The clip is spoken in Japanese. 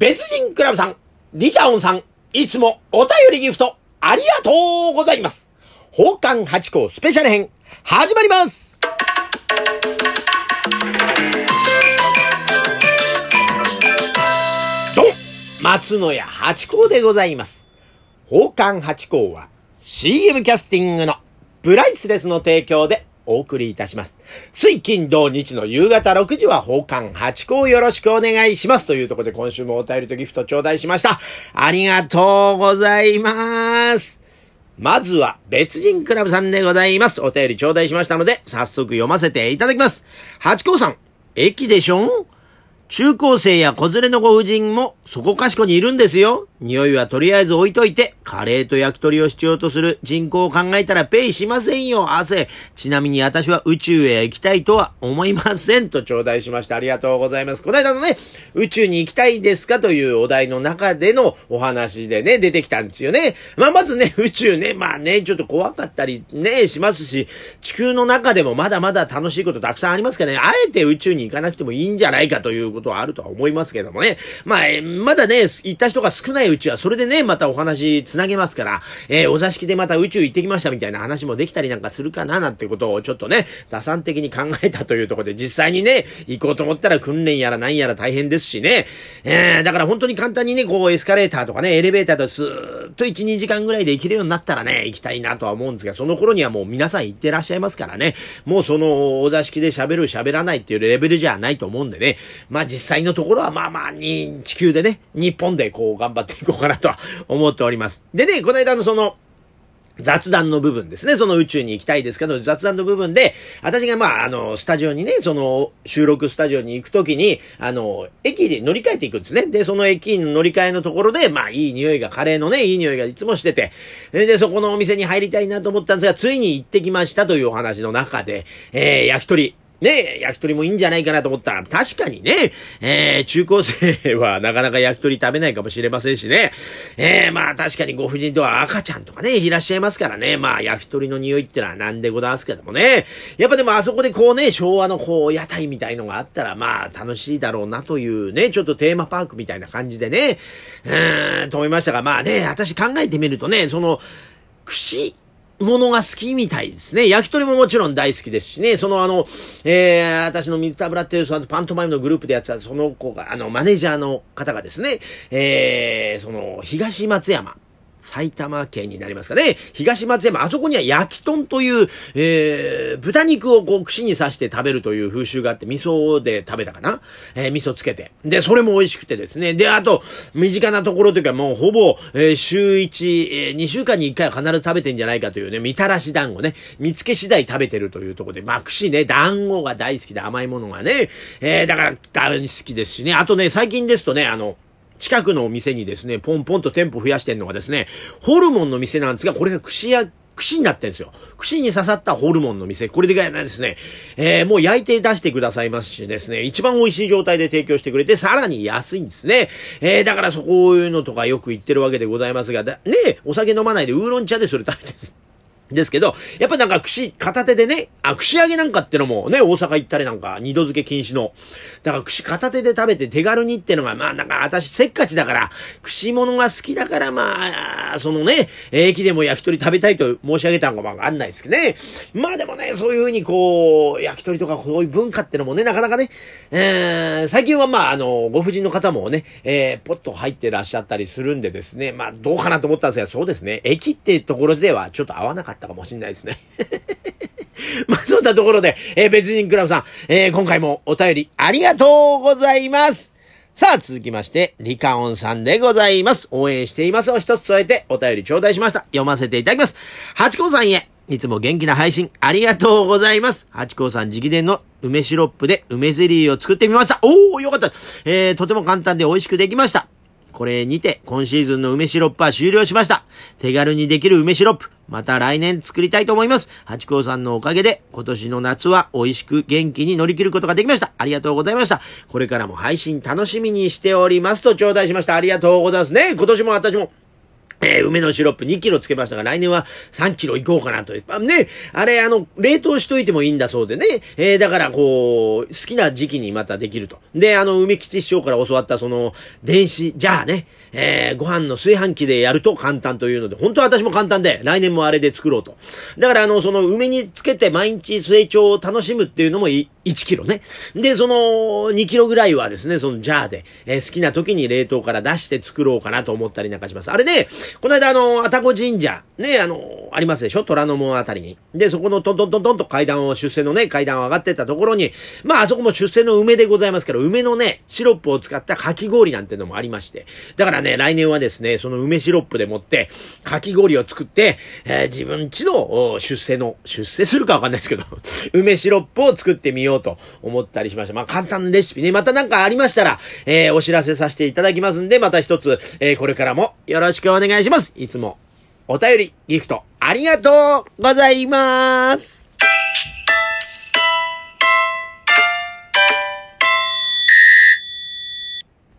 別人クラブさん、リカオンさん、いつもお便りギフト、ありがとうございます。宝冠八甲スペシャル編、始まりますどん松野屋八甲でございます。宝冠八甲は CM キャスティングのプライスレスの提供でお送りいたします。水金土日の夕方6時は奉還8個よろしくお願いします。というところで今週もお便りとギフト頂戴しました。ありがとうございます。まずは別人クラブさんでございます。お便り頂戴しましたので、早速読ませていただきます。八甲さん、駅でしょ？中高生や子連れのご婦人もそこかしこにいるんですよ。匂いはとりあえず置いといて、カレーと焼き鳥を必要とする人口を考えたらペイしませんよ、汗。ちなみに私は宇宙へ行きたいとは思いません。と頂戴しました。ありがとうございます。この間のね、宇宙に行きたいですかというお題の中でのお話でね、出てきたんですよね。まあ、まずね、宇宙ね、まあね、ちょっと怖かったりね、しますし、地球の中でもまだまだ楽しいことたくさんありますからね、あえて宇宙に行かなくてもいいんじゃないかということことはあるとは思いますけどもね。まあ、まだね、行った人が少ないうちは、それでね、またお話つなげますから、えー、お座敷でまた宇宙行ってきましたみたいな話もできたりなんかするかな、なんてことをちょっとね、打算的に考えたというところで、実際にね、行こうと思ったら訓練やら何やら大変ですしね。えー、だから本当に簡単にね、こう、エスカレーターとかね、エレベーターとスーッと1、2時間ぐらいで行けるようになったらね、行きたいなとは思うんですが、その頃にはもう皆さん行ってらっしゃいますからね、もうその、お座敷で喋る喋らないっていうレベルじゃないと思うんでね、まあ実際のところはまあまあに、地球でね、日本でこう頑張っていこうかなとは思っております。でね、この間のその、雑談の部分ですね。その宇宙に行きたいですけど、雑談の部分で、私がまあ、あの、スタジオにね、その、収録スタジオに行くときに、あの、駅で乗り換えていくんですね。で、その駅の乗り換えのところで、まあ、いい匂いが、カレーのね、いい匂いがいつもしてて、で、そこのお店に入りたいなと思ったんですが、ついに行ってきましたというお話の中で、えー、焼き鳥、ねえ、焼き鳥もいいんじゃないかなと思った。ら、確かにね、えー、中高生はなかなか焼き鳥食べないかもしれませんしね、えー、まあ確かにご婦人とは赤ちゃんとかね、いらっしゃいますからね、まあ焼き鳥の匂いってのはなんでございますけどもね、やっぱでもあそこでこうね、昭和のこう、屋台みたいのがあったら、まあ楽しいだろうなというね、ちょっとテーマパークみたいな感じでね、うーん、と思いましたが、まあね、私考えてみるとね、その、串、ものが好きみたいですね。焼き鳥ももちろん大好きですしね、そのあの、えー、私の水田ブラっていうそのパントマイムのグループでやってたその子が、あの、マネージャーの方がですね、えー、その、東松山、埼玉県になりますかね。東松山、あそこには焼き豚という、えー、豚肉をこう串に刺して食べるという風習があって、味噌で食べたかなえー、味噌つけて。で、それも美味しくてですね。で、あと、身近なところというかもうほぼ、えー、週1、えー、2週間に1回は必ず食べてんじゃないかというね、みたらし団子ね。見つけ次第食べてるというところで、まあ、串ね、団子が大好きで甘いものがね。えー、だから、大好きですしね。あとね、最近ですとね、あの、近くのお店にですね、ポンポンと店舗増やしてんのがですね、ホルモンの店なんですが、これが串や、串になってんですよ。串に刺さったホルモンの店。これでがですね、えー、もう焼いて出してくださいますしですね、一番美味しい状態で提供してくれて、さらに安いんですね。えー、だからそこういうのとかよく言ってるわけでございますが、ね、お酒飲まないでウーロン茶でそれ食べてる。ですけど、やっぱなんか串、片手でね、あ、串揚げなんかってのもね、大阪行ったりなんか、二度漬け禁止の。だから串片手で食べて手軽にってのが、まあなんか私せっかちだから、串物が好きだから、まあ、そのね、駅でも焼き鳥食べたいと申し上げたのかわかんないですけどね。まあでもね、そういうふうにこう、焼き鳥とかこういう文化ってのもね、なかなかね、えー、最近はまああの、ご婦人の方もね、えー、ポッと入ってらっしゃったりするんでですね、まあどうかなと思ったんですが、そうですね、駅ってところではちょっと合わなかったったかもしんないですね。まあ、そんなところで、えー、別人クラブさん、えー、今回もお便りありがとうございます。さあ、続きまして、リカオンさんでございます。応援していますを一つ添えてお便り頂戴しました。読ませていただきます。ハチ公さんへ、いつも元気な配信ありがとうございます。ハチ公さん直伝の梅シロップで梅ゼリーを作ってみました。おー、よかった。えー、とても簡単で美味しくできました。これにて、今シーズンの梅シロップは終了しました。手軽にできる梅シロップ。また来年作りたいと思います。八甲さんのおかげで、今年の夏は美味しく元気に乗り切ることができました。ありがとうございました。これからも配信楽しみにしておりますと頂戴しました。ありがとうございますね。今年も私もえー、梅のシロップ2キロつけましたが、来年は3キロいこうかなと。あね、あれ、あの、冷凍しといてもいいんだそうでね。えー、だから、こう、好きな時期にまたできると。で、あの、梅吉師匠から教わったその、電子、じゃあね、えー、ご飯の炊飯器でやると簡単というので、本当は私も簡単で、来年もあれで作ろうと。だから、あの、その、梅につけて毎日成長を楽しむっていうのも1キロね。で、その、2キロぐらいはですね、その、ジャーで、えー、好きな時に冷凍から出して作ろうかなと思ったりなんかします。あれね、この間、あの、愛宕神社、ね、あの、ありますでしょ？虎ノ門あたりに。で、そこのトントントントンと階段を、出世のね、階段を上がってったところに、まあ、あそこも出世の梅でございますけど、梅のね、シロップを使ったかき氷なんてのもありまして。だからね、来年はですね、その梅シロップでもって、かき氷を作って、えー、自分ちの出世の、出世するかわかんないですけど、梅シロップを作ってみようと思ったりしました。まあ、簡単なレシピね、またなんかありましたら、えー、お知らせさせていただきますんで、また一つ、えー、これからもよろしくお願いします願いします。いつもお便り、ギフト、ありがとうございます。